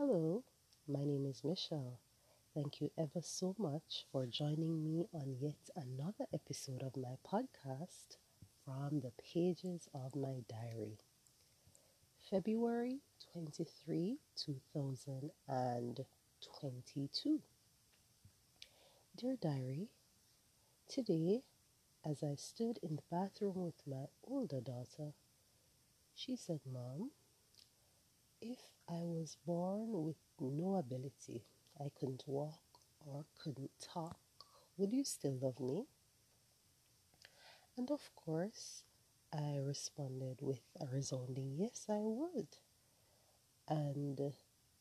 Hello, my name is Michelle. Thank you ever so much for joining me on yet another episode of my podcast from the pages of my diary. February 23, 2022. Dear Diary, today, as I stood in the bathroom with my older daughter, she said, Mom, if I was born with no ability, I couldn't walk or couldn't talk, would you still love me? And of course, I responded with a resounding yes, I would. And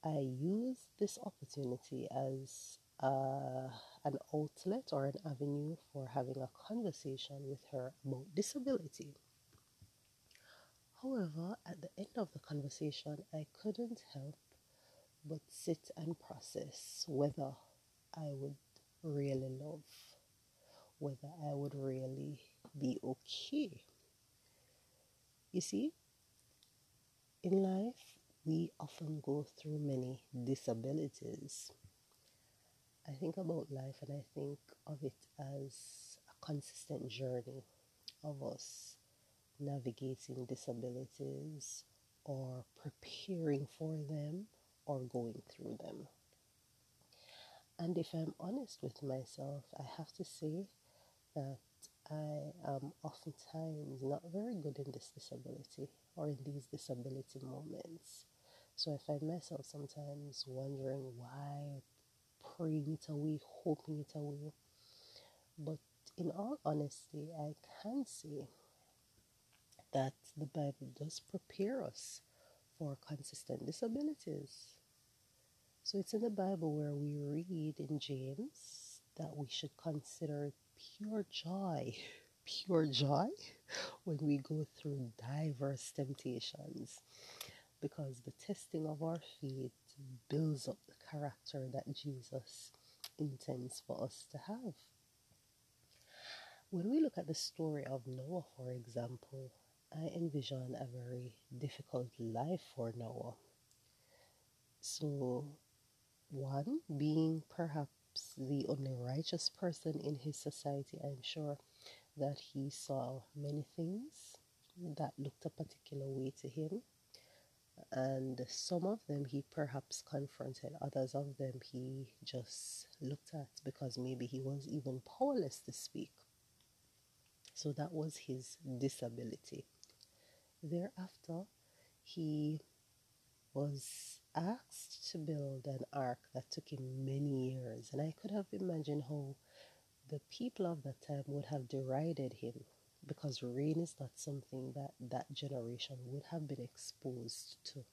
I used this opportunity as uh, an outlet or an avenue for having a conversation with her about disability. However, at the end conversation, I couldn't help but sit and process whether I would really love, whether I would really be okay. You see, in life, we often go through many disabilities. I think about life and I think of it as a consistent journey of us navigating disabilities or preparing for them or going through them. And if I'm honest with myself, I have to say that I am oftentimes not very good in this disability or in these disability moments. So I find myself sometimes wondering why, praying it away, hoping it away. But in all honesty, I can say that the Bible does prepare us for consistent disabilities. So it's in the Bible where we read in James that we should consider pure joy, pure joy when we go through diverse temptations because the testing of our faith builds up the character that Jesus intends for us to have. When we look at the story of Noah, for example, I envision a very difficult life for Noah. So, one being perhaps the only righteous person in his society, I'm sure that he saw many things that looked a particular way to him. And some of them he perhaps confronted, others of them he just looked at because maybe he was even powerless to speak. So that was his disability. Thereafter, he was asked to build an ark that took him many years, and I could have imagined how the people of that time would have derided him because rain is not something that that generation would have been exposed to.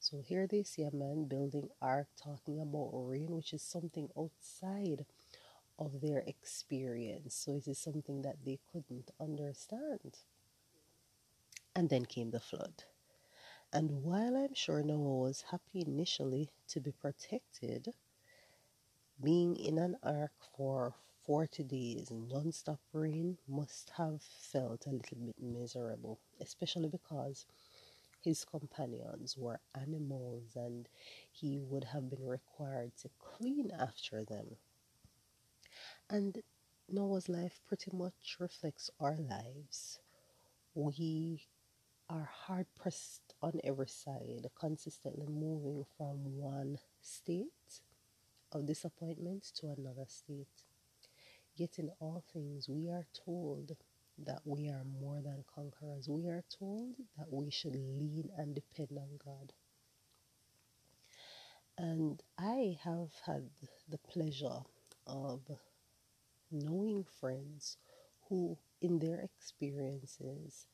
So here they see a man building ark talking about rain, which is something outside of their experience. So it is something that they couldn't understand. And then came the flood. And while I'm sure Noah was happy initially to be protected, being in an ark for 40 days non stop rain must have felt a little bit miserable, especially because his companions were animals and he would have been required to clean after them. And Noah's life pretty much reflects our lives. We are hard pressed on every side, consistently moving from one state of disappointment to another state. Yet, in all things, we are told that we are more than conquerors. We are told that we should lean and depend on God. And I have had the pleasure of knowing friends who, in their experiences,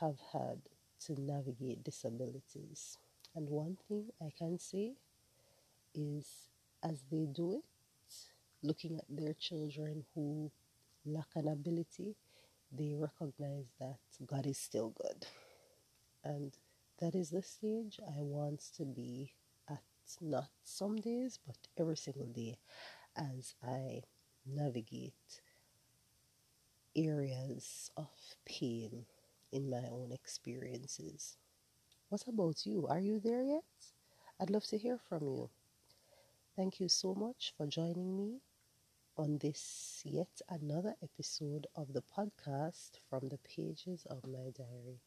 have had to navigate disabilities. And one thing I can say is as they do it, looking at their children who lack an ability, they recognize that God is still good. And that is the stage I want to be at, not some days, but every single day as I navigate areas of pain in my own experiences. What about you? Are you there yet? I'd love to hear from you. Thank you so much for joining me on this yet another episode of the podcast from the pages of my diary.